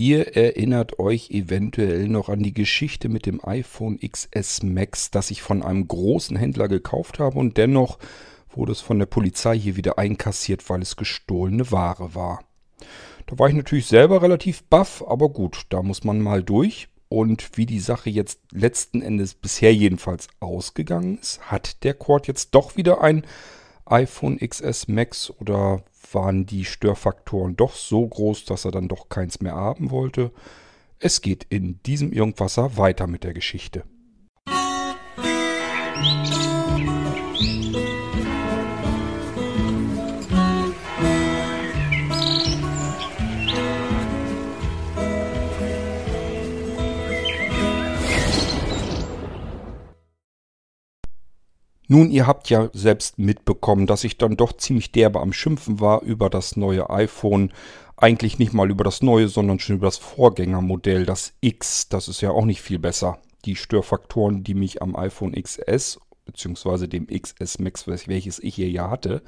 Ihr erinnert euch eventuell noch an die Geschichte mit dem iPhone XS Max, das ich von einem großen Händler gekauft habe und dennoch wurde es von der Polizei hier wieder einkassiert, weil es gestohlene Ware war. Da war ich natürlich selber relativ baff, aber gut, da muss man mal durch. Und wie die Sache jetzt letzten Endes bisher jedenfalls ausgegangen ist, hat der Quad jetzt doch wieder ein iPhone XS Max oder waren die Störfaktoren doch so groß, dass er dann doch keins mehr haben wollte. Es geht in diesem Irgendwasser weiter mit der Geschichte. Musik Nun, ihr habt ja selbst mitbekommen, dass ich dann doch ziemlich derbe am Schimpfen war über das neue iPhone. Eigentlich nicht mal über das neue, sondern schon über das Vorgängermodell, das X. Das ist ja auch nicht viel besser. Die Störfaktoren, die mich am iPhone XS beziehungsweise dem XS Max, welches ich hier ja hatte,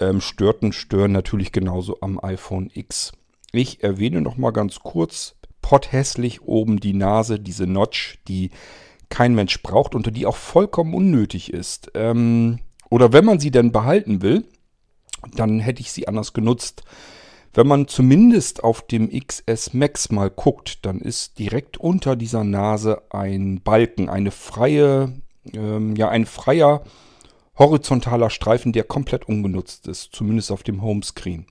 ähm, störten, stören natürlich genauso am iPhone X. Ich erwähne noch mal ganz kurz, potthässlich oben die Nase, diese Notch, die kein Mensch braucht und die auch vollkommen unnötig ist. Ähm, oder wenn man sie denn behalten will, dann hätte ich sie anders genutzt. Wenn man zumindest auf dem XS Max mal guckt, dann ist direkt unter dieser Nase ein Balken, eine freie, ähm, ja, ein freier horizontaler Streifen, der komplett ungenutzt ist, zumindest auf dem Homescreen.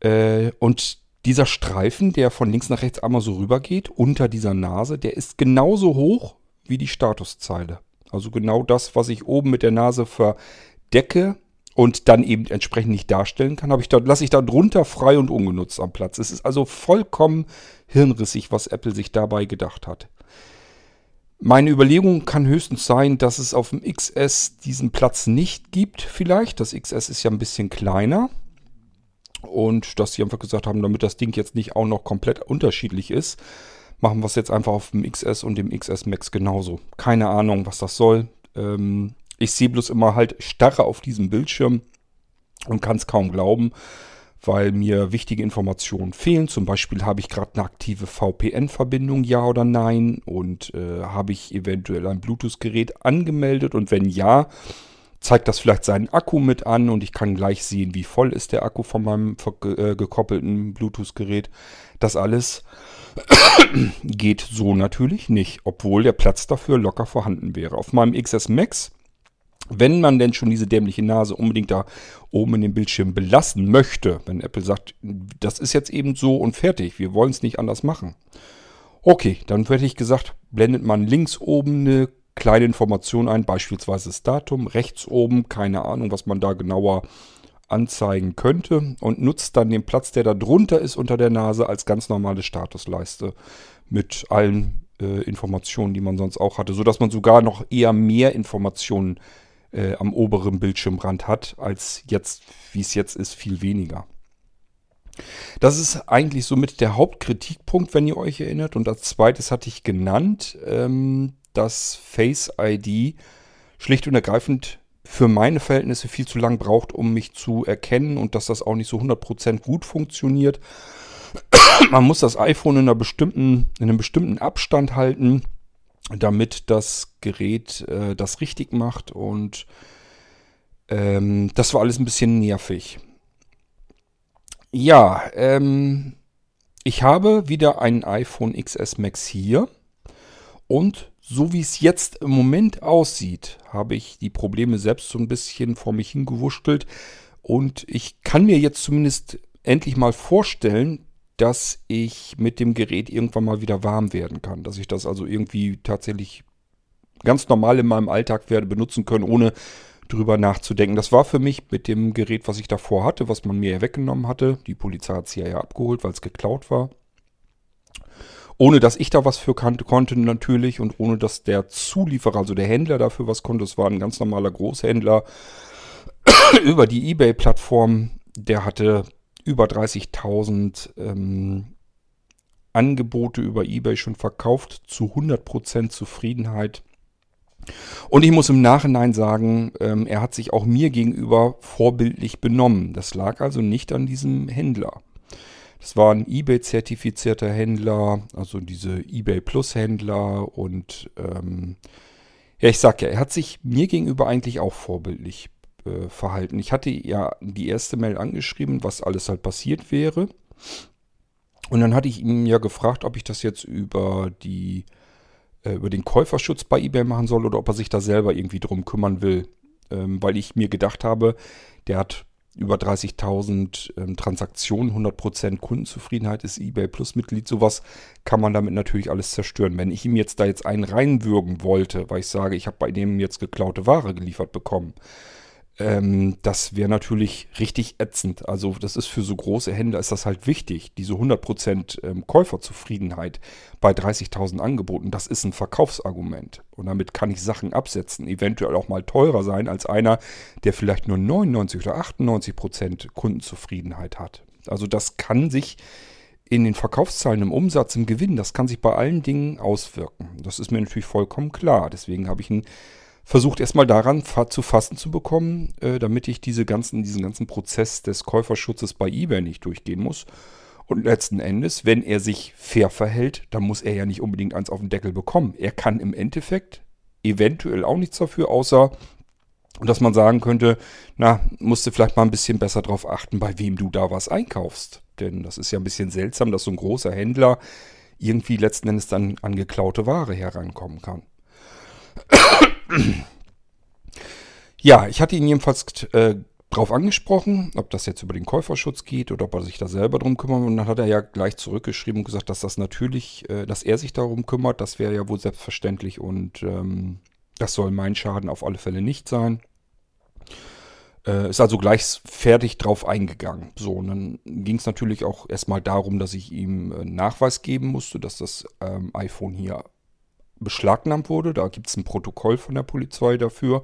Äh, und dieser Streifen, der von links nach rechts einmal so rüber geht, unter dieser Nase, der ist genauso hoch wie die Statuszeile. Also genau das, was ich oben mit der Nase verdecke und dann eben entsprechend nicht darstellen kann, habe ich da, lasse ich da drunter frei und ungenutzt am Platz. Es ist also vollkommen hirnrissig, was Apple sich dabei gedacht hat. Meine Überlegung kann höchstens sein, dass es auf dem XS diesen Platz nicht gibt, vielleicht. Das XS ist ja ein bisschen kleiner. Und dass sie einfach gesagt haben, damit das Ding jetzt nicht auch noch komplett unterschiedlich ist, machen wir es jetzt einfach auf dem XS und dem XS Max genauso. Keine Ahnung, was das soll. Ähm, ich sehe bloß immer halt starre auf diesem Bildschirm und kann es kaum glauben, weil mir wichtige Informationen fehlen. Zum Beispiel habe ich gerade eine aktive VPN-Verbindung, ja oder nein? Und äh, habe ich eventuell ein Bluetooth-Gerät angemeldet? Und wenn ja, zeigt das vielleicht seinen Akku mit an und ich kann gleich sehen, wie voll ist der Akku von meinem äh, gekoppelten Bluetooth-Gerät. Das alles geht so natürlich nicht, obwohl der Platz dafür locker vorhanden wäre. Auf meinem XS Max, wenn man denn schon diese dämliche Nase unbedingt da oben in dem Bildschirm belassen möchte, wenn Apple sagt, das ist jetzt eben so und fertig, wir wollen es nicht anders machen. Okay, dann hätte ich gesagt, blendet man links oben eine kleine Information ein, beispielsweise das Datum, rechts oben, keine Ahnung, was man da genauer anzeigen könnte und nutzt dann den Platz, der da drunter ist unter der Nase als ganz normale Statusleiste mit allen äh, Informationen, die man sonst auch hatte, sodass man sogar noch eher mehr Informationen äh, am oberen Bildschirmrand hat, als jetzt, wie es jetzt ist, viel weniger. Das ist eigentlich somit der Hauptkritikpunkt, wenn ihr euch erinnert. Und als zweites hatte ich genannt, ähm, dass Face ID schlicht und ergreifend für meine Verhältnisse viel zu lang braucht, um mich zu erkennen und dass das auch nicht so 100% gut funktioniert. Man muss das iPhone in, einer bestimmten, in einem bestimmten Abstand halten, damit das Gerät äh, das richtig macht und ähm, das war alles ein bisschen nervig. Ja, ähm, ich habe wieder ein iPhone XS Max hier und so wie es jetzt im Moment aussieht, habe ich die Probleme selbst so ein bisschen vor mich hingewurschtelt. Und ich kann mir jetzt zumindest endlich mal vorstellen, dass ich mit dem Gerät irgendwann mal wieder warm werden kann. Dass ich das also irgendwie tatsächlich ganz normal in meinem Alltag werde benutzen können, ohne drüber nachzudenken. Das war für mich mit dem Gerät, was ich davor hatte, was man mir ja weggenommen hatte. Die Polizei hat es ja abgeholt, weil es geklaut war. Ohne dass ich da was für konnte natürlich und ohne dass der Zulieferer, also der Händler dafür was konnte. Es war ein ganz normaler Großhändler über die eBay-Plattform. Der hatte über 30.000 ähm, Angebote über eBay schon verkauft, zu 100% Zufriedenheit. Und ich muss im Nachhinein sagen, ähm, er hat sich auch mir gegenüber vorbildlich benommen. Das lag also nicht an diesem Händler. Das war ein eBay-zertifizierter Händler, also diese eBay Plus-Händler und ähm, ja, ich sag ja, er hat sich mir gegenüber eigentlich auch vorbildlich äh, verhalten. Ich hatte ja die erste Mail angeschrieben, was alles halt passiert wäre. Und dann hatte ich ihn ja gefragt, ob ich das jetzt über die äh, über den Käuferschutz bei eBay machen soll oder ob er sich da selber irgendwie drum kümmern will. Ähm, weil ich mir gedacht habe, der hat über 30.000 ähm, Transaktionen, 100% Kundenzufriedenheit ist eBay Plus Mitglied. Sowas kann man damit natürlich alles zerstören. Wenn ich ihm jetzt da jetzt einen reinwürgen wollte, weil ich sage, ich habe bei dem jetzt geklaute Ware geliefert bekommen, ähm, das wäre natürlich richtig ätzend. Also das ist für so große Händler ist das halt wichtig. Diese 100% ähm, Käuferzufriedenheit bei 30.000 Angeboten, das ist ein Verkaufsargument. Und damit kann ich Sachen absetzen, eventuell auch mal teurer sein als einer, der vielleicht nur 99 oder 98% Kundenzufriedenheit hat. Also das kann sich in den Verkaufszahlen, im Umsatz, im Gewinn, das kann sich bei allen Dingen auswirken. Das ist mir natürlich vollkommen klar. Deswegen habe ich einen versucht erstmal daran zu fassen zu bekommen, äh, damit ich diese ganzen, diesen ganzen Prozess des Käuferschutzes bei eBay nicht durchgehen muss. Und letzten Endes, wenn er sich fair verhält, dann muss er ja nicht unbedingt eins auf den Deckel bekommen. Er kann im Endeffekt eventuell auch nichts dafür, außer dass man sagen könnte, na, musst du vielleicht mal ein bisschen besser darauf achten, bei wem du da was einkaufst. Denn das ist ja ein bisschen seltsam, dass so ein großer Händler irgendwie letzten Endes dann an geklaute Ware herankommen kann. Ja, ich hatte ihn jedenfalls äh, drauf angesprochen, ob das jetzt über den Käuferschutz geht oder ob er sich da selber drum kümmert. Und dann hat er ja gleich zurückgeschrieben und gesagt, dass das natürlich, äh, dass er sich darum kümmert, das wäre ja wohl selbstverständlich und ähm, das soll mein Schaden auf alle Fälle nicht sein. Äh, ist also gleich fertig drauf eingegangen. So, und dann ging es natürlich auch erstmal darum, dass ich ihm äh, Nachweis geben musste, dass das ähm, iPhone hier beschlagnahmt wurde. Da gibt es ein Protokoll von der Polizei dafür.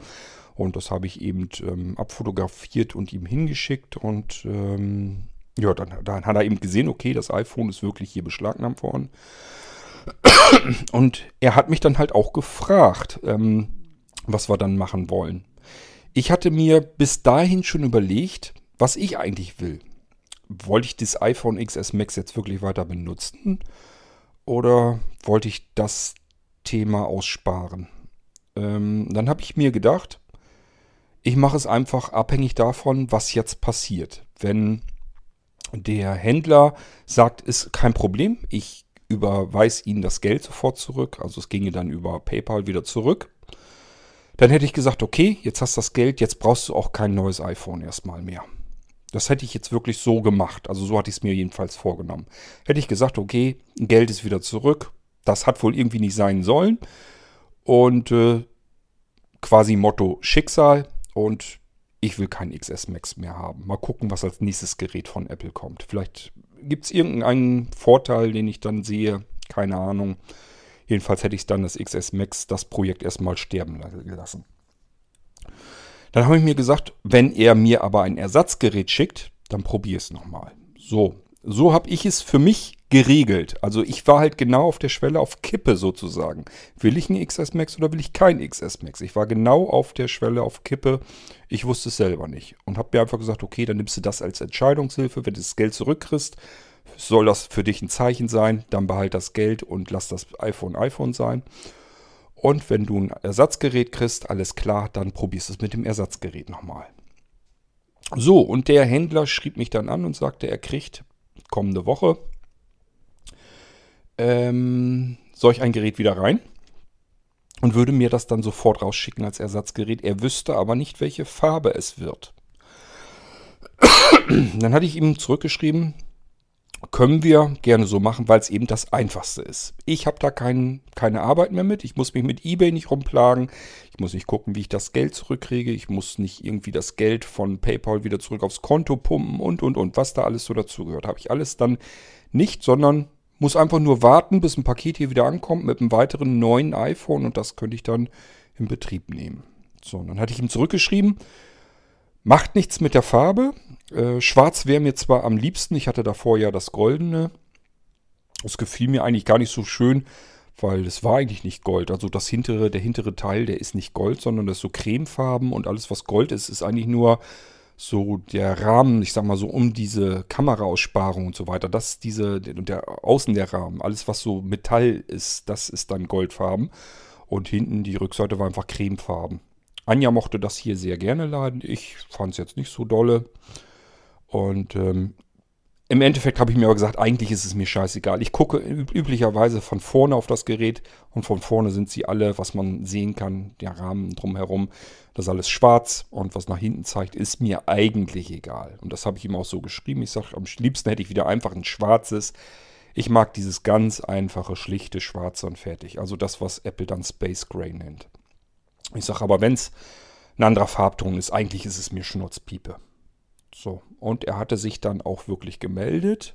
Und das habe ich eben ähm, abfotografiert und ihm hingeschickt. Und ähm, ja, dann, dann, hat er eben gesehen, okay, das iPhone ist wirklich hier beschlagnahmt worden. Und er hat mich dann halt auch gefragt, ähm, was wir dann machen wollen. Ich hatte mir bis dahin schon überlegt, was ich eigentlich will. Wollte ich das iPhone XS Max jetzt wirklich weiter benutzen? Oder wollte ich das Thema aussparen. Ähm, dann habe ich mir gedacht, ich mache es einfach abhängig davon, was jetzt passiert. Wenn der Händler sagt, ist kein Problem, ich überweise Ihnen das Geld sofort zurück, also es ginge dann über PayPal wieder zurück, dann hätte ich gesagt, okay, jetzt hast du das Geld, jetzt brauchst du auch kein neues iPhone erstmal mehr. Das hätte ich jetzt wirklich so gemacht, also so hatte ich es mir jedenfalls vorgenommen. Hätte ich gesagt, okay, Geld ist wieder zurück, das hat wohl irgendwie nicht sein sollen. Und äh, quasi Motto Schicksal. Und ich will kein XS Max mehr haben. Mal gucken, was als nächstes Gerät von Apple kommt. Vielleicht gibt es irgendeinen Vorteil, den ich dann sehe. Keine Ahnung. Jedenfalls hätte ich dann das XS Max, das Projekt erstmal sterben gelassen. Dann habe ich mir gesagt, wenn er mir aber ein Ersatzgerät schickt, dann probiere es nochmal. So, so habe ich es für mich geregelt. Also ich war halt genau auf der Schwelle auf Kippe sozusagen. Will ich ein XS Max oder will ich kein XS Max? Ich war genau auf der Schwelle auf Kippe. Ich wusste es selber nicht. Und habe mir einfach gesagt, okay, dann nimmst du das als Entscheidungshilfe. Wenn du das Geld zurückkriegst, soll das für dich ein Zeichen sein. Dann behalt das Geld und lass das iPhone iPhone sein. Und wenn du ein Ersatzgerät kriegst, alles klar, dann probierst du es mit dem Ersatzgerät nochmal. So, und der Händler schrieb mich dann an und sagte, er kriegt kommende Woche ähm, solch ein Gerät wieder rein und würde mir das dann sofort rausschicken als Ersatzgerät. Er wüsste aber nicht, welche Farbe es wird. dann hatte ich ihm zurückgeschrieben, können wir gerne so machen, weil es eben das Einfachste ist. Ich habe da kein, keine Arbeit mehr mit. Ich muss mich mit eBay nicht rumplagen. Ich muss nicht gucken, wie ich das Geld zurückkriege. Ich muss nicht irgendwie das Geld von PayPal wieder zurück aufs Konto pumpen und, und, und. Was da alles so dazugehört, habe ich alles dann nicht, sondern muss einfach nur warten, bis ein Paket hier wieder ankommt mit einem weiteren neuen iPhone und das könnte ich dann in Betrieb nehmen. So, dann hatte ich ihm zurückgeschrieben, macht nichts mit der Farbe. Äh, schwarz wäre mir zwar am liebsten, ich hatte davor ja das Goldene. Das gefiel mir eigentlich gar nicht so schön, weil es war eigentlich nicht Gold. Also das hintere, der hintere Teil, der ist nicht Gold, sondern das ist so cremefarben und alles, was Gold ist, ist eigentlich nur so der Rahmen, ich sag mal so um diese Kameraaussparung und so weiter, das diese, der außen der Rahmen, alles was so Metall ist, das ist dann goldfarben. Und hinten die Rückseite war einfach cremefarben. Anja mochte das hier sehr gerne laden. Ich fand es jetzt nicht so dolle. Und ähm, im Endeffekt habe ich mir aber gesagt, eigentlich ist es mir scheißegal. Ich gucke üblicherweise von vorne auf das Gerät und von vorne sind sie alle, was man sehen kann, der Rahmen drumherum, das ist alles schwarz und was nach hinten zeigt, ist mir eigentlich egal. Und das habe ich ihm auch so geschrieben. Ich sage, am liebsten hätte ich wieder einfach ein schwarzes. Ich mag dieses ganz einfache, schlichte Schwarze und fertig. Also das, was Apple dann Space Gray nennt. Ich sage aber, wenn es ein anderer Farbton ist, eigentlich ist es mir Schnurzpiepe. So, und er hatte sich dann auch wirklich gemeldet.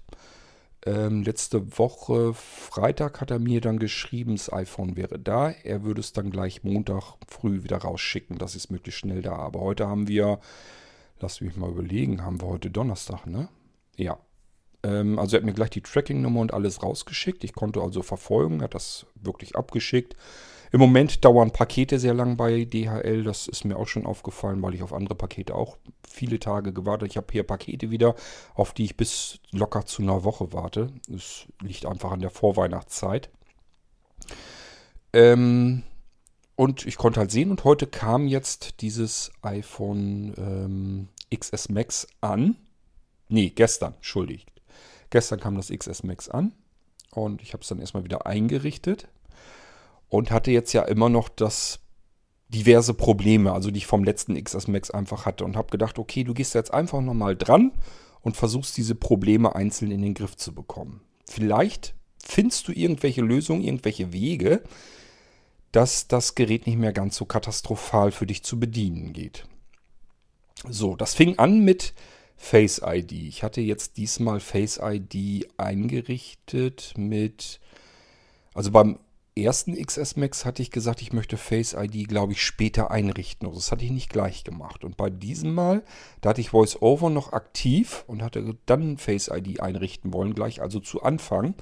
Ähm, letzte Woche, Freitag, hat er mir dann geschrieben, das iPhone wäre da. Er würde es dann gleich Montag früh wieder rausschicken. Das ist möglichst schnell da. Aber heute haben wir, lass mich mal überlegen, haben wir heute Donnerstag, ne? Ja. Ähm, also er hat mir gleich die Tracking-Nummer und alles rausgeschickt. Ich konnte also verfolgen, er hat das wirklich abgeschickt. Im Moment dauern Pakete sehr lang bei DHL. Das ist mir auch schon aufgefallen, weil ich auf andere Pakete auch viele Tage gewartet. Ich habe hier Pakete wieder, auf die ich bis locker zu einer Woche warte. Das liegt einfach an der Vorweihnachtszeit. Ähm, und ich konnte halt sehen und heute kam jetzt dieses iPhone ähm, XS Max an. Nee, gestern, entschuldigt. Gestern kam das XS Max an und ich habe es dann erstmal wieder eingerichtet und hatte jetzt ja immer noch das diverse Probleme, also die ich vom letzten XS Max einfach hatte und habe gedacht, okay, du gehst jetzt einfach nochmal dran und versuchst diese Probleme einzeln in den Griff zu bekommen. Vielleicht findest du irgendwelche Lösungen, irgendwelche Wege, dass das Gerät nicht mehr ganz so katastrophal für dich zu bedienen geht. So, das fing an mit Face ID. Ich hatte jetzt diesmal Face ID eingerichtet mit, also beim ersten XS Max hatte ich gesagt, ich möchte Face ID, glaube ich, später einrichten. Also das hatte ich nicht gleich gemacht. Und bei diesem Mal, da hatte ich VoiceOver noch aktiv und hatte dann Face ID einrichten wollen, gleich also zu Anfang.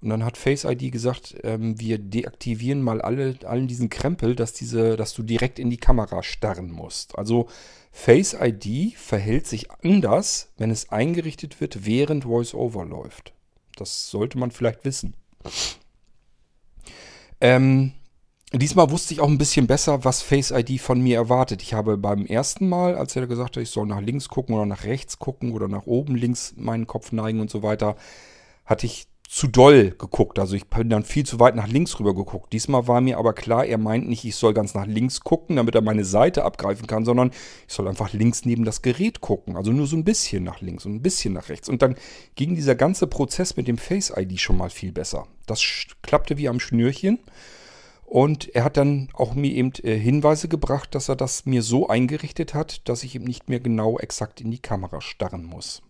Und dann hat Face ID gesagt, ähm, wir deaktivieren mal alle, allen diesen Krempel, dass, diese, dass du direkt in die Kamera starren musst. Also Face ID verhält sich anders, wenn es eingerichtet wird, während VoiceOver läuft. Das sollte man vielleicht wissen. Ähm, diesmal wusste ich auch ein bisschen besser, was Face ID von mir erwartet. Ich habe beim ersten Mal, als er gesagt hat, ich soll nach links gucken oder nach rechts gucken oder nach oben links meinen Kopf neigen und so weiter, hatte ich zu doll geguckt. Also ich bin dann viel zu weit nach links rüber geguckt. Diesmal war mir aber klar, er meint nicht, ich soll ganz nach links gucken, damit er meine Seite abgreifen kann, sondern ich soll einfach links neben das Gerät gucken. Also nur so ein bisschen nach links und ein bisschen nach rechts. Und dann ging dieser ganze Prozess mit dem Face ID schon mal viel besser. Das klappte wie am Schnürchen. Und er hat dann auch mir eben äh, Hinweise gebracht, dass er das mir so eingerichtet hat, dass ich eben nicht mehr genau exakt in die Kamera starren muss.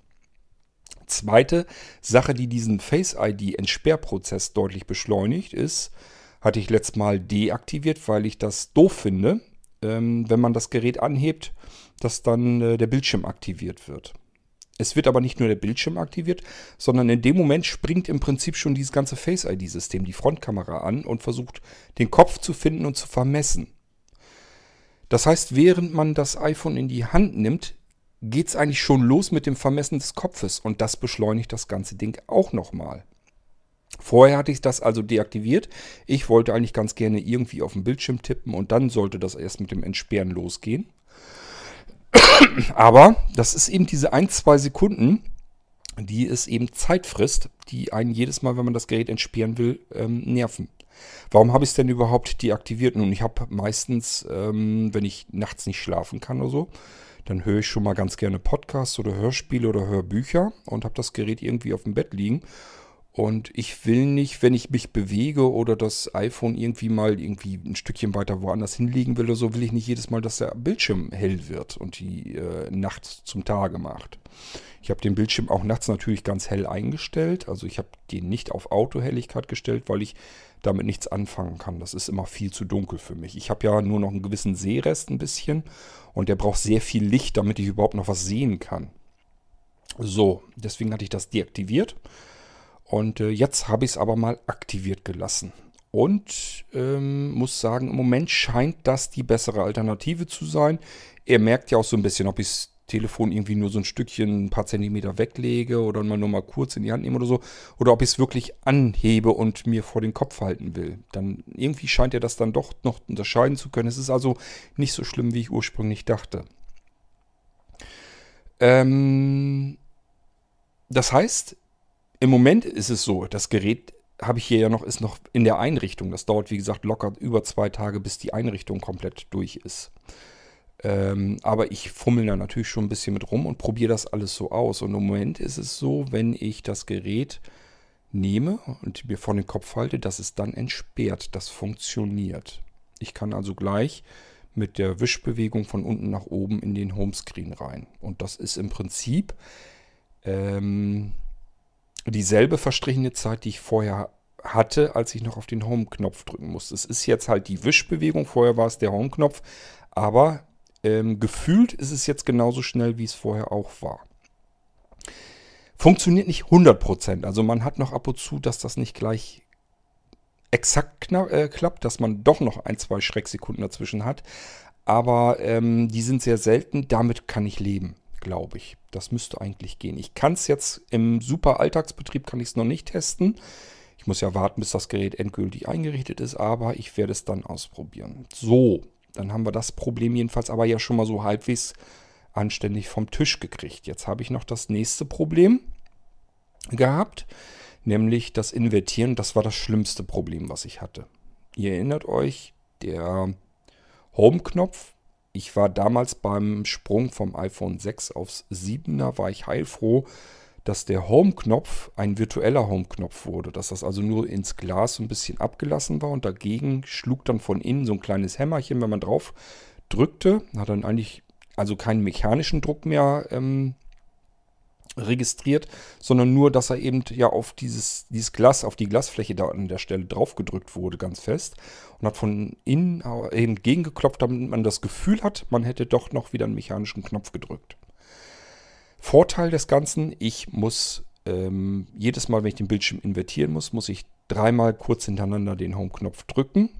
Zweite Sache, die diesen Face ID Entsperrprozess deutlich beschleunigt, ist, hatte ich letztes Mal deaktiviert, weil ich das doof finde, ähm, wenn man das Gerät anhebt, dass dann äh, der Bildschirm aktiviert wird. Es wird aber nicht nur der Bildschirm aktiviert, sondern in dem Moment springt im Prinzip schon dieses ganze Face ID-System, die Frontkamera an und versucht den Kopf zu finden und zu vermessen. Das heißt, während man das iPhone in die Hand nimmt, geht es eigentlich schon los mit dem Vermessen des Kopfes und das beschleunigt das ganze Ding auch nochmal. Vorher hatte ich das also deaktiviert. Ich wollte eigentlich ganz gerne irgendwie auf den Bildschirm tippen und dann sollte das erst mit dem Entsperren losgehen. Aber das ist eben diese ein, zwei Sekunden, die es eben Zeit frisst, die einen jedes Mal, wenn man das Gerät entsperren will, ähm, nerven. Warum habe ich es denn überhaupt deaktiviert? Nun, ich habe meistens, ähm, wenn ich nachts nicht schlafen kann oder so, dann höre ich schon mal ganz gerne Podcasts oder Hörspiele oder Hörbücher und habe das Gerät irgendwie auf dem Bett liegen. Und ich will nicht, wenn ich mich bewege oder das iPhone irgendwie mal irgendwie ein Stückchen weiter woanders hinlegen will oder so, will ich nicht jedes Mal, dass der Bildschirm hell wird und die äh, Nacht zum Tage macht. Ich habe den Bildschirm auch nachts natürlich ganz hell eingestellt. Also ich habe den nicht auf Autohelligkeit gestellt, weil ich damit nichts anfangen kann. Das ist immer viel zu dunkel für mich. Ich habe ja nur noch einen gewissen Sehrest ein bisschen und der braucht sehr viel Licht, damit ich überhaupt noch was sehen kann. So, deswegen hatte ich das deaktiviert. Und äh, jetzt habe ich es aber mal aktiviert gelassen. Und ähm, muss sagen, im Moment scheint das die bessere Alternative zu sein. Er merkt ja auch so ein bisschen, ob ich es Telefon irgendwie nur so ein Stückchen, ein paar Zentimeter weglege oder mal nur mal kurz in die Hand nehme oder so. Oder ob ich es wirklich anhebe und mir vor den Kopf halten will. Dann irgendwie scheint er das dann doch noch unterscheiden zu können. Es ist also nicht so schlimm, wie ich ursprünglich dachte. Ähm, das heißt, im Moment ist es so, das Gerät habe ich hier ja noch, ist noch in der Einrichtung. Das dauert, wie gesagt, locker über zwei Tage, bis die Einrichtung komplett durch ist. Ähm, aber ich fummel da natürlich schon ein bisschen mit rum und probiere das alles so aus. Und im Moment ist es so, wenn ich das Gerät nehme und mir vor den Kopf halte, dass es dann entsperrt. Das funktioniert. Ich kann also gleich mit der Wischbewegung von unten nach oben in den Homescreen rein. Und das ist im Prinzip ähm, dieselbe verstrichene Zeit, die ich vorher hatte, als ich noch auf den Home-Knopf drücken musste. Es ist jetzt halt die Wischbewegung, vorher war es der Home-Knopf, aber ähm, gefühlt ist es jetzt genauso schnell, wie es vorher auch war. Funktioniert nicht 100%, also man hat noch ab und zu, dass das nicht gleich exakt äh, klappt, dass man doch noch ein, zwei Schrecksekunden dazwischen hat, aber ähm, die sind sehr selten, damit kann ich leben glaube ich. Das müsste eigentlich gehen. Ich kann es jetzt im super Alltagsbetrieb, kann ich es noch nicht testen. Ich muss ja warten, bis das Gerät endgültig eingerichtet ist, aber ich werde es dann ausprobieren. So, dann haben wir das Problem jedenfalls aber ja schon mal so halbwegs anständig vom Tisch gekriegt. Jetzt habe ich noch das nächste Problem gehabt, nämlich das Invertieren. Das war das schlimmste Problem, was ich hatte. Ihr erinnert euch, der Home-Knopf ich war damals beim Sprung vom iPhone 6 aufs 7er, war ich heilfroh, dass der Home-Knopf ein virtueller Home-Knopf wurde. Dass das also nur ins Glas ein bisschen abgelassen war und dagegen schlug dann von innen so ein kleines Hämmerchen, wenn man drauf drückte. Hat dann eigentlich also keinen mechanischen Druck mehr ähm, registriert, sondern nur, dass er eben ja auf dieses, dieses Glas, auf die Glasfläche da an der Stelle drauf gedrückt wurde, ganz fest. Und hat von innen eben gegengeklopft, damit man das Gefühl hat, man hätte doch noch wieder einen mechanischen Knopf gedrückt. Vorteil des Ganzen, ich muss ähm, jedes Mal, wenn ich den Bildschirm invertieren muss, muss ich dreimal kurz hintereinander den Home-Knopf drücken.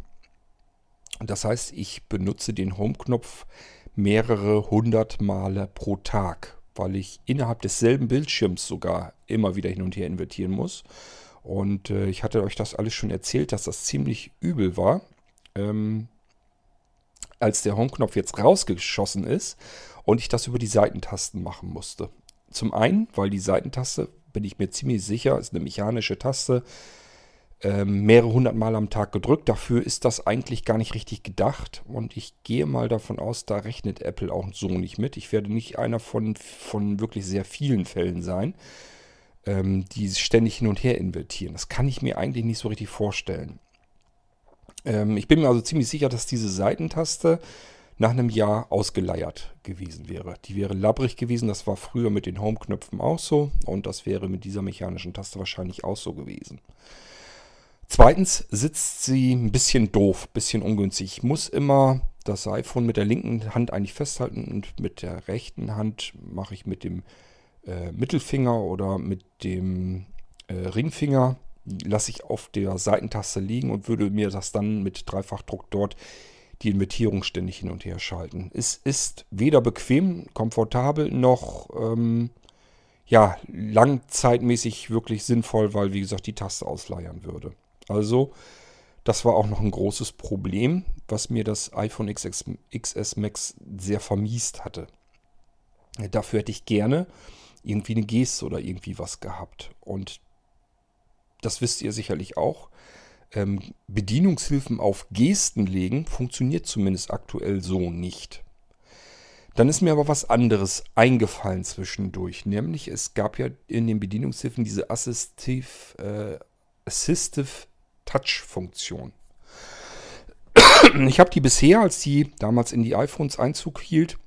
Das heißt, ich benutze den Home-Knopf mehrere hundert Male pro Tag weil ich innerhalb desselben Bildschirms sogar immer wieder hin und her invertieren muss. Und äh, ich hatte euch das alles schon erzählt, dass das ziemlich übel war. Ähm, als der Home-Knopf jetzt rausgeschossen ist und ich das über die Seitentasten machen musste. Zum einen, weil die Seitentaste, bin ich mir ziemlich sicher, ist eine mechanische Taste, mehrere hundert Mal am Tag gedrückt. Dafür ist das eigentlich gar nicht richtig gedacht. Und ich gehe mal davon aus, da rechnet Apple auch so nicht mit. Ich werde nicht einer von, von wirklich sehr vielen Fällen sein, ähm, die ständig hin und her invertieren. Das kann ich mir eigentlich nicht so richtig vorstellen. Ähm, ich bin mir also ziemlich sicher, dass diese Seitentaste nach einem Jahr ausgeleiert gewesen wäre. Die wäre labbrig gewesen. Das war früher mit den Home-Knöpfen auch so. Und das wäre mit dieser mechanischen Taste wahrscheinlich auch so gewesen. Zweitens sitzt sie ein bisschen doof, ein bisschen ungünstig. Ich muss immer das iPhone mit der linken Hand eigentlich festhalten und mit der rechten Hand mache ich mit dem äh, Mittelfinger oder mit dem äh, Ringfinger, lasse ich auf der Seitentaste liegen und würde mir das dann mit Dreifachdruck dort die Invertierung ständig hin und her schalten. Es ist weder bequem, komfortabel noch ähm, ja, langzeitmäßig wirklich sinnvoll, weil wie gesagt die Taste ausleiern würde. Also, das war auch noch ein großes Problem, was mir das iPhone XS, XS Max sehr vermiest hatte. Dafür hätte ich gerne irgendwie eine Geste oder irgendwie was gehabt. Und das wisst ihr sicherlich auch. Ähm, Bedienungshilfen auf Gesten legen funktioniert zumindest aktuell so nicht. Dann ist mir aber was anderes eingefallen zwischendurch. Nämlich es gab ja in den Bedienungshilfen diese Assistive, äh, Assistive Touch-Funktion. Ich habe die bisher, als die damals in die iPhones Einzug hielt,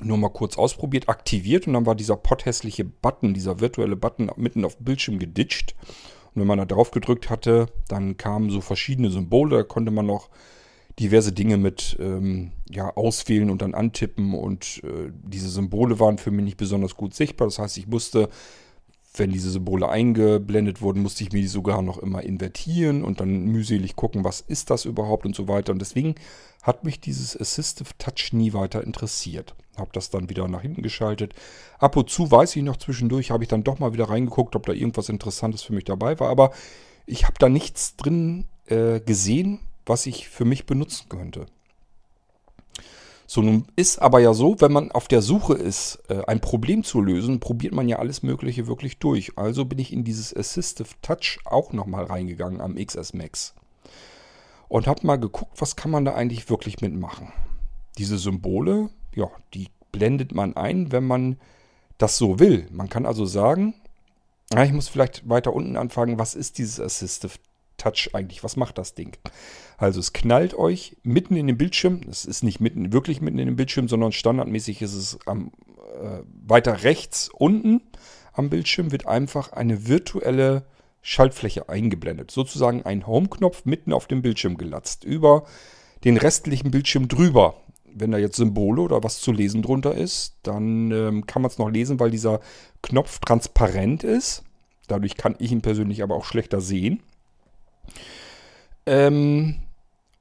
nur mal kurz ausprobiert, aktiviert und dann war dieser potthässliche Button, dieser virtuelle Button mitten auf Bildschirm geditscht. Und wenn man da drauf gedrückt hatte, dann kamen so verschiedene Symbole, da konnte man noch diverse Dinge mit ähm, ja, auswählen und dann antippen und äh, diese Symbole waren für mich nicht besonders gut sichtbar. Das heißt, ich musste wenn diese Symbole eingeblendet wurden, musste ich mir die sogar noch immer invertieren und dann mühselig gucken, was ist das überhaupt und so weiter. Und deswegen hat mich dieses Assistive Touch nie weiter interessiert. Habe das dann wieder nach hinten geschaltet. Ab und zu weiß ich noch zwischendurch, habe ich dann doch mal wieder reingeguckt, ob da irgendwas Interessantes für mich dabei war. Aber ich habe da nichts drin äh, gesehen, was ich für mich benutzen könnte. So, nun ist aber ja so, wenn man auf der Suche ist, äh, ein Problem zu lösen, probiert man ja alles Mögliche wirklich durch. Also bin ich in dieses Assistive Touch auch nochmal reingegangen am XS Max. Und habe mal geguckt, was kann man da eigentlich wirklich mitmachen. Diese Symbole, ja, die blendet man ein, wenn man das so will. Man kann also sagen, ich muss vielleicht weiter unten anfangen, was ist dieses Assistive Touch eigentlich? Was macht das Ding? Also es knallt euch mitten in den Bildschirm. Es ist nicht mitten, wirklich mitten in den Bildschirm, sondern standardmäßig ist es am, äh, weiter rechts unten am Bildschirm wird einfach eine virtuelle Schaltfläche eingeblendet. Sozusagen ein Home-Knopf mitten auf dem Bildschirm gelatzt. Über den restlichen Bildschirm drüber. Wenn da jetzt Symbole oder was zu lesen drunter ist, dann ähm, kann man es noch lesen, weil dieser Knopf transparent ist. Dadurch kann ich ihn persönlich aber auch schlechter sehen. Ähm,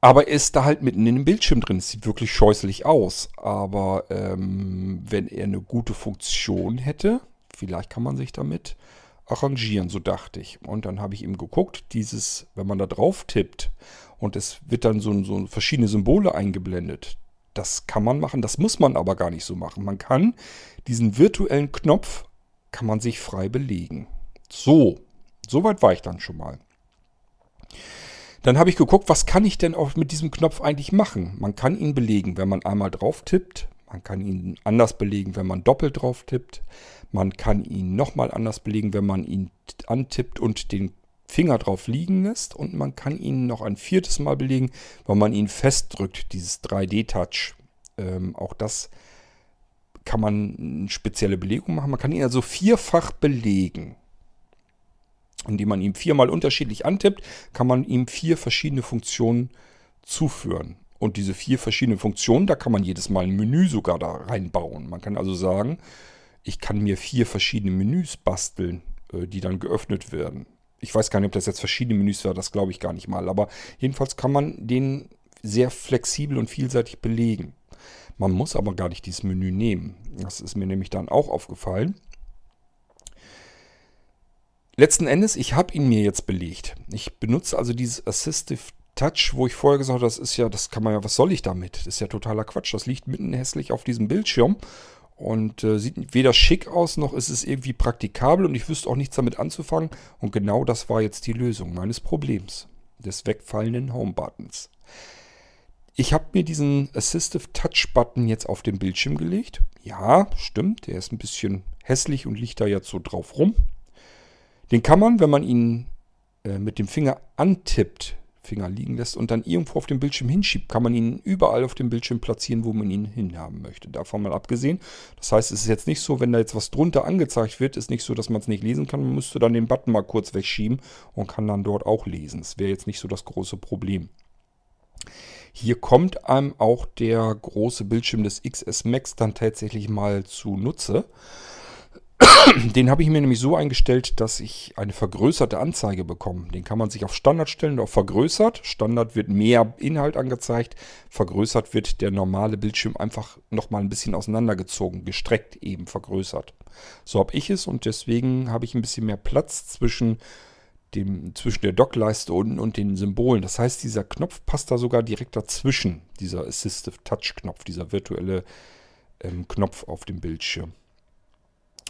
aber er ist da halt mitten in dem Bildschirm drin. Es sieht wirklich scheußlich aus. Aber ähm, wenn er eine gute Funktion hätte, vielleicht kann man sich damit arrangieren, so dachte ich. Und dann habe ich eben geguckt, dieses, wenn man da drauf tippt und es wird dann so, so verschiedene Symbole eingeblendet. Das kann man machen, das muss man aber gar nicht so machen. Man kann diesen virtuellen Knopf, kann man sich frei belegen. So, soweit war ich dann schon mal. Dann habe ich geguckt, was kann ich denn auch mit diesem Knopf eigentlich machen? Man kann ihn belegen, wenn man einmal drauf tippt. Man kann ihn anders belegen, wenn man doppelt drauf tippt. Man kann ihn nochmal anders belegen, wenn man ihn antippt und den Finger drauf liegen lässt. Und man kann ihn noch ein viertes Mal belegen, wenn man ihn festdrückt, dieses 3D-Touch. Ähm, auch das kann man eine spezielle Belegung machen. Man kann ihn also vierfach belegen indem man ihm viermal unterschiedlich antippt, kann man ihm vier verschiedene Funktionen zuführen. Und diese vier verschiedenen Funktionen, da kann man jedes Mal ein Menü sogar da reinbauen. Man kann also sagen, ich kann mir vier verschiedene Menüs basteln, äh, die dann geöffnet werden. Ich weiß gar nicht, ob das jetzt verschiedene Menüs war, das glaube ich gar nicht mal. Aber jedenfalls kann man den sehr flexibel und vielseitig belegen. Man muss aber gar nicht dieses Menü nehmen. Das ist mir nämlich dann auch aufgefallen. Letzten Endes, ich habe ihn mir jetzt belegt. Ich benutze also dieses Assistive Touch, wo ich vorher gesagt habe, das ist ja, das kann man ja, was soll ich damit? Das ist ja totaler Quatsch. Das liegt mitten hässlich auf diesem Bildschirm und äh, sieht weder schick aus, noch ist es irgendwie praktikabel und ich wüsste auch nichts damit anzufangen. Und genau das war jetzt die Lösung meines Problems, des wegfallenden Home-Buttons. Ich habe mir diesen Assistive Touch-Button jetzt auf den Bildschirm gelegt. Ja, stimmt, der ist ein bisschen hässlich und liegt da jetzt so drauf rum. Den kann man, wenn man ihn äh, mit dem Finger antippt, Finger liegen lässt und dann irgendwo auf dem Bildschirm hinschiebt, kann man ihn überall auf dem Bildschirm platzieren, wo man ihn hinhaben möchte. Davon mal abgesehen. Das heißt, es ist jetzt nicht so, wenn da jetzt was drunter angezeigt wird, ist nicht so, dass man es nicht lesen kann. Man müsste dann den Button mal kurz wegschieben und kann dann dort auch lesen. Das wäre jetzt nicht so das große Problem. Hier kommt einem auch der große Bildschirm des XS Max dann tatsächlich mal zunutze. Den habe ich mir nämlich so eingestellt, dass ich eine vergrößerte Anzeige bekomme. Den kann man sich auf Standard stellen, auf vergrößert. Standard wird mehr Inhalt angezeigt. Vergrößert wird der normale Bildschirm einfach nochmal ein bisschen auseinandergezogen, gestreckt eben vergrößert. So habe ich es und deswegen habe ich ein bisschen mehr Platz zwischen, dem, zwischen der Dockleiste unten und den Symbolen. Das heißt, dieser Knopf passt da sogar direkt dazwischen, dieser Assistive Touch Knopf, dieser virtuelle ähm, Knopf auf dem Bildschirm.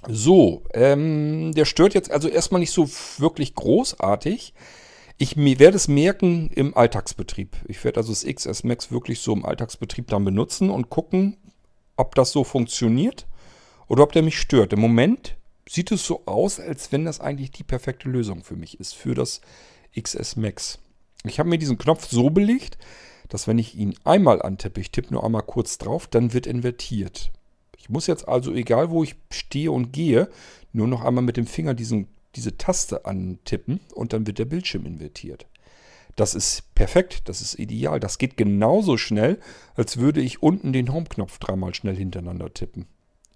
So, ähm, der stört jetzt also erstmal nicht so wirklich großartig. Ich werde es merken im Alltagsbetrieb. Ich werde also das XS Max wirklich so im Alltagsbetrieb dann benutzen und gucken, ob das so funktioniert oder ob der mich stört. Im Moment sieht es so aus, als wenn das eigentlich die perfekte Lösung für mich ist, für das XS Max. Ich habe mir diesen Knopf so belegt, dass wenn ich ihn einmal antippe, ich tippe nur einmal kurz drauf, dann wird invertiert. Ich muss jetzt also, egal wo ich stehe und gehe, nur noch einmal mit dem Finger diesen, diese Taste antippen und dann wird der Bildschirm invertiert. Das ist perfekt, das ist ideal. Das geht genauso schnell, als würde ich unten den Home-Knopf dreimal schnell hintereinander tippen.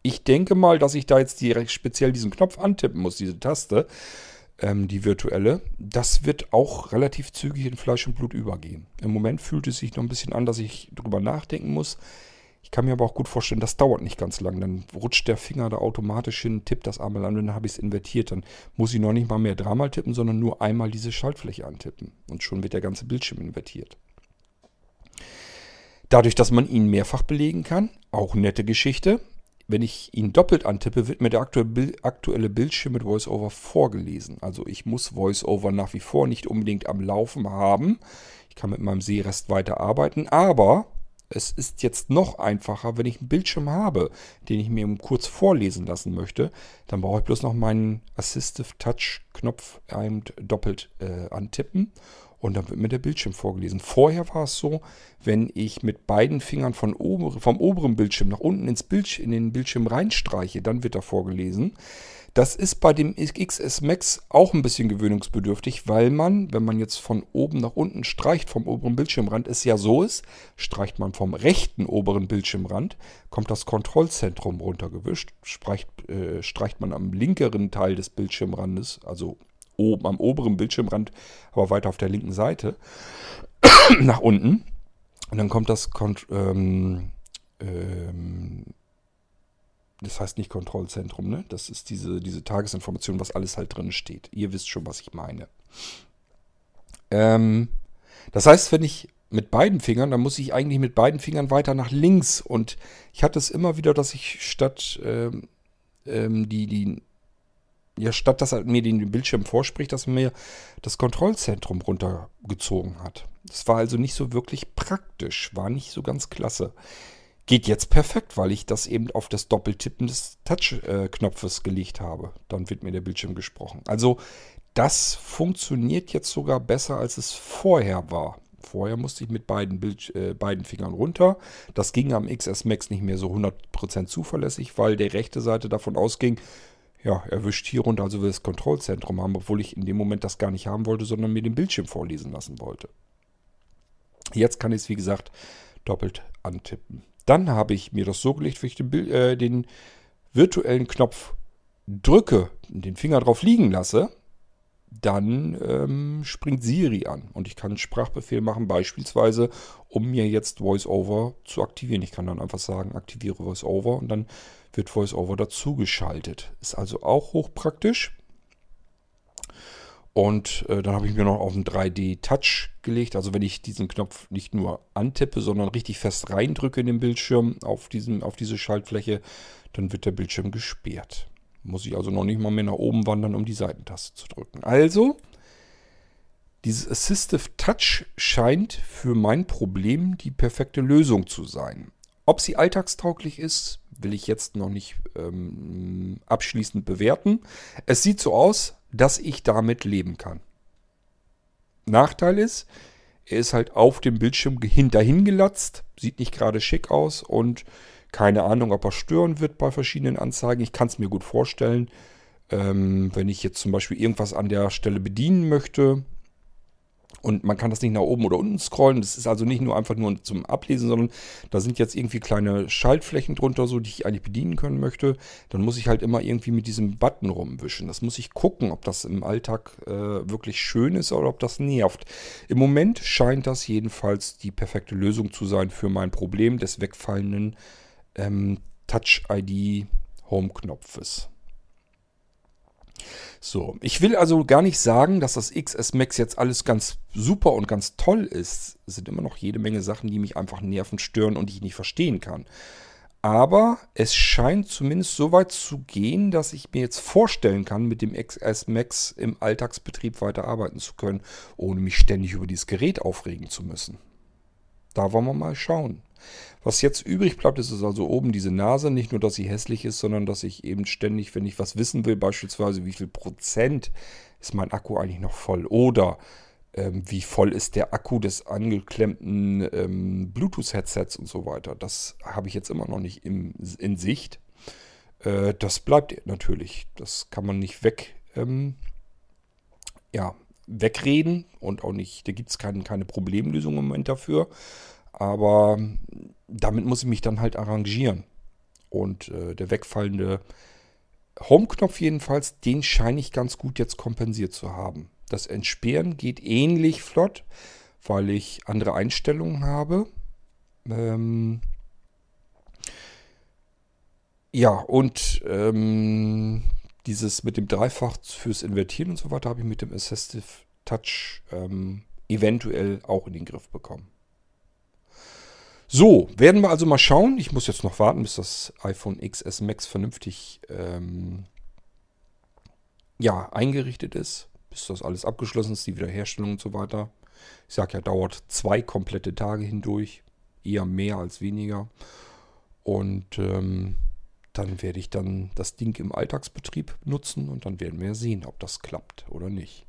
Ich denke mal, dass ich da jetzt direkt speziell diesen Knopf antippen muss, diese Taste, ähm, die virtuelle. Das wird auch relativ zügig in Fleisch und Blut übergehen. Im Moment fühlt es sich noch ein bisschen an, dass ich drüber nachdenken muss. Ich kann mir aber auch gut vorstellen, das dauert nicht ganz lang. Dann rutscht der Finger da automatisch hin, tippt das einmal an und dann habe ich es invertiert. Dann muss ich noch nicht mal mehr dreimal tippen, sondern nur einmal diese Schaltfläche antippen. Und schon wird der ganze Bildschirm invertiert. Dadurch, dass man ihn mehrfach belegen kann, auch nette Geschichte. Wenn ich ihn doppelt antippe, wird mir der aktuelle Bildschirm mit VoiceOver vorgelesen. Also ich muss VoiceOver nach wie vor nicht unbedingt am Laufen haben. Ich kann mit meinem Sehrest weiterarbeiten, aber es ist jetzt noch einfacher, wenn ich einen Bildschirm habe, den ich mir kurz vorlesen lassen möchte. Dann brauche ich bloß noch meinen Assistive Touch Knopf doppelt äh, antippen und dann wird mir der Bildschirm vorgelesen. Vorher war es so, wenn ich mit beiden Fingern von ober, vom oberen Bildschirm nach unten ins Bild, in den Bildschirm reinstreiche, dann wird er vorgelesen. Das ist bei dem XS Max auch ein bisschen gewöhnungsbedürftig, weil man, wenn man jetzt von oben nach unten streicht vom oberen Bildschirmrand, es ja so ist, streicht man vom rechten oberen Bildschirmrand, kommt das Kontrollzentrum runtergewischt, streicht, äh, streicht man am linkeren Teil des Bildschirmrandes, also oben am oberen Bildschirmrand, aber weiter auf der linken Seite, nach unten. Und dann kommt das, Kont ähm, ähm, das heißt nicht Kontrollzentrum, ne? Das ist diese, diese Tagesinformation, was alles halt drin steht. Ihr wisst schon, was ich meine. Ähm, das heißt, wenn ich mit beiden Fingern, dann muss ich eigentlich mit beiden Fingern weiter nach links. Und ich hatte es immer wieder, dass ich statt ähm, ähm, die, die ja, statt dass er mir den Bildschirm vorspricht, dass er mir das Kontrollzentrum runtergezogen hat. Das war also nicht so wirklich praktisch, war nicht so ganz klasse. Geht jetzt perfekt, weil ich das eben auf das Doppeltippen des Touch-Knopfes gelegt habe. Dann wird mir der Bildschirm gesprochen. Also das funktioniert jetzt sogar besser, als es vorher war. Vorher musste ich mit beiden, Bild, äh, beiden Fingern runter. Das ging am XS Max nicht mehr so 100% zuverlässig, weil die rechte Seite davon ausging, ja, erwischt hier runter, also will das Kontrollzentrum haben, obwohl ich in dem Moment das gar nicht haben wollte, sondern mir den Bildschirm vorlesen lassen wollte. Jetzt kann ich es, wie gesagt, doppelt antippen. Dann habe ich mir das so gelegt, wenn ich den, äh, den virtuellen Knopf drücke, den Finger drauf liegen lasse, dann ähm, springt Siri an und ich kann einen Sprachbefehl machen, beispielsweise, um mir jetzt VoiceOver zu aktivieren. Ich kann dann einfach sagen, aktiviere VoiceOver und dann wird VoiceOver dazugeschaltet. Ist also auch hochpraktisch. Und äh, dann habe ich mir noch auf einen 3D-Touch gelegt. Also wenn ich diesen Knopf nicht nur antippe, sondern richtig fest reindrücke in den Bildschirm auf, diesem, auf diese Schaltfläche, dann wird der Bildschirm gesperrt. Muss ich also noch nicht mal mehr nach oben wandern, um die Seitentaste zu drücken. Also, dieses Assistive Touch scheint für mein Problem die perfekte Lösung zu sein. Ob sie alltagstauglich ist, will ich jetzt noch nicht ähm, abschließend bewerten. Es sieht so aus, dass ich damit leben kann. Nachteil ist, er ist halt auf dem Bildschirm dahin gelatzt, sieht nicht gerade schick aus und keine Ahnung, ob er stören wird bei verschiedenen Anzeigen. Ich kann es mir gut vorstellen. Ähm, wenn ich jetzt zum Beispiel irgendwas an der Stelle bedienen möchte, und man kann das nicht nach oben oder unten scrollen. Das ist also nicht nur einfach nur zum Ablesen, sondern da sind jetzt irgendwie kleine Schaltflächen drunter, so die ich eigentlich bedienen können möchte. Dann muss ich halt immer irgendwie mit diesem Button rumwischen. Das muss ich gucken, ob das im Alltag äh, wirklich schön ist oder ob das nervt. Im Moment scheint das jedenfalls die perfekte Lösung zu sein für mein Problem des wegfallenden ähm, Touch-ID Home-Knopfes. So, ich will also gar nicht sagen, dass das XS Max jetzt alles ganz super und ganz toll ist. Es sind immer noch jede Menge Sachen, die mich einfach nerven, stören und die ich nicht verstehen kann. Aber es scheint zumindest so weit zu gehen, dass ich mir jetzt vorstellen kann, mit dem XS Max im Alltagsbetrieb weiterarbeiten zu können, ohne mich ständig über dieses Gerät aufregen zu müssen. Da wollen wir mal schauen. Was jetzt übrig bleibt, ist es also oben diese Nase. Nicht nur, dass sie hässlich ist, sondern dass ich eben ständig, wenn ich was wissen will, beispielsweise wie viel Prozent ist mein Akku eigentlich noch voll oder ähm, wie voll ist der Akku des angeklemmten ähm, Bluetooth-Headsets und so weiter. Das habe ich jetzt immer noch nicht im, in Sicht. Äh, das bleibt natürlich. Das kann man nicht weg, ähm, ja, wegreden und auch nicht, da gibt es kein, keine Problemlösung im Moment dafür. Aber damit muss ich mich dann halt arrangieren. Und äh, der wegfallende Home-Knopf jedenfalls, den scheine ich ganz gut jetzt kompensiert zu haben. Das Entsperren geht ähnlich flott, weil ich andere Einstellungen habe. Ähm ja, und ähm, dieses mit dem Dreifach fürs Invertieren und so weiter habe ich mit dem Assistive Touch ähm, eventuell auch in den Griff bekommen. So, werden wir also mal schauen. Ich muss jetzt noch warten, bis das iPhone XS Max vernünftig ähm, ja, eingerichtet ist. Bis das alles abgeschlossen ist, die Wiederherstellung und so weiter. Ich sage ja, dauert zwei komplette Tage hindurch. Eher mehr als weniger. Und ähm, dann werde ich dann das Ding im Alltagsbetrieb nutzen und dann werden wir sehen, ob das klappt oder nicht.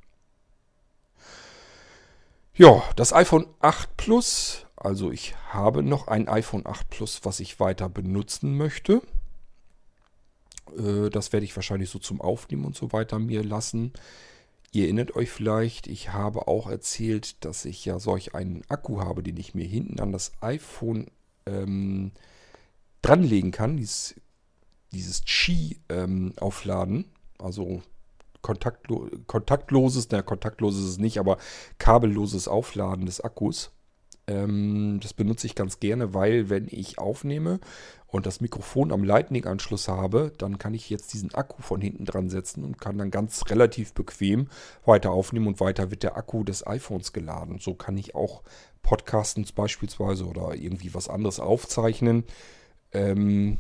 Ja, das iPhone 8 Plus also ich habe noch ein iPhone 8 Plus, was ich weiter benutzen möchte. Äh, das werde ich wahrscheinlich so zum Aufnehmen und so weiter mir lassen. Ihr erinnert euch vielleicht, ich habe auch erzählt, dass ich ja solch einen Akku habe, den ich mir hinten an das iPhone ähm, dranlegen kann. Dieses, Qi-Aufladen. Ähm, also kontaktlo kontaktloses, naja, kontaktlos ist es nicht, aber kabelloses Aufladen des Akkus. Ähm, das benutze ich ganz gerne, weil wenn ich aufnehme und das Mikrofon am Lightning-Anschluss habe, dann kann ich jetzt diesen Akku von hinten dran setzen und kann dann ganz relativ bequem weiter aufnehmen und weiter wird der Akku des iPhones geladen. So kann ich auch Podcasten beispielsweise oder irgendwie was anderes aufzeichnen. Ähm,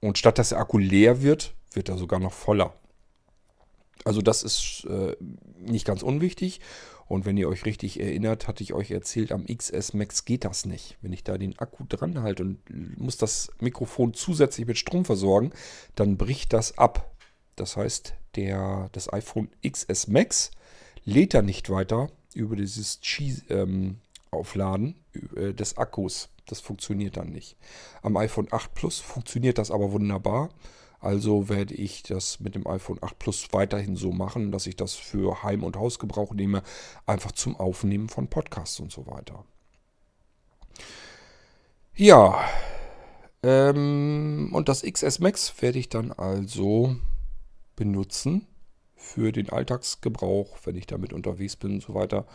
und statt dass der Akku leer wird, wird er sogar noch voller. Also das ist äh, nicht ganz unwichtig. Und wenn ihr euch richtig erinnert, hatte ich euch erzählt, am XS Max geht das nicht. Wenn ich da den Akku dran halte und muss das Mikrofon zusätzlich mit Strom versorgen, dann bricht das ab. Das heißt, der, das iPhone XS Max lädt er nicht weiter über dieses Qi-Aufladen ähm, äh, des Akkus. Das funktioniert dann nicht. Am iPhone 8 Plus funktioniert das aber wunderbar. Also werde ich das mit dem iPhone 8 Plus weiterhin so machen, dass ich das für Heim- und Hausgebrauch nehme, einfach zum Aufnehmen von Podcasts und so weiter. Ja, ähm, und das XS Max werde ich dann also benutzen für den Alltagsgebrauch, wenn ich damit unterwegs bin und so weiter.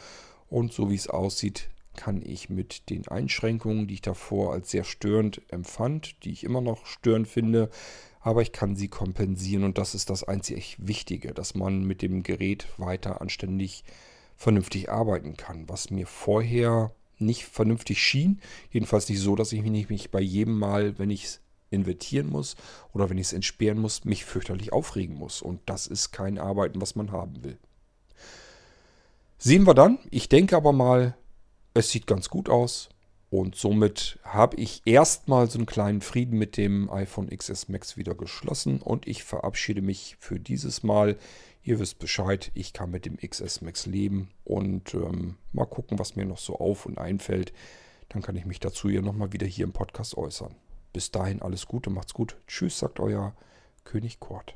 Und so wie es aussieht, kann ich mit den Einschränkungen, die ich davor als sehr störend empfand, die ich immer noch störend finde, aber ich kann sie kompensieren und das ist das einzig Wichtige, dass man mit dem Gerät weiter anständig vernünftig arbeiten kann, was mir vorher nicht vernünftig schien, jedenfalls nicht so, dass ich mich nicht bei jedem Mal, wenn ich es invertieren muss oder wenn ich es entsperren muss, mich fürchterlich aufregen muss und das ist kein Arbeiten, was man haben will. Sehen wir dann. Ich denke aber mal, es sieht ganz gut aus. Und somit habe ich erstmal so einen kleinen Frieden mit dem iPhone XS Max wieder geschlossen und ich verabschiede mich für dieses Mal. Ihr wisst Bescheid, ich kann mit dem XS Max leben und ähm, mal gucken, was mir noch so auf und einfällt. Dann kann ich mich dazu ja nochmal wieder hier im Podcast äußern. Bis dahin alles Gute, macht's gut. Tschüss, sagt euer König Kurt.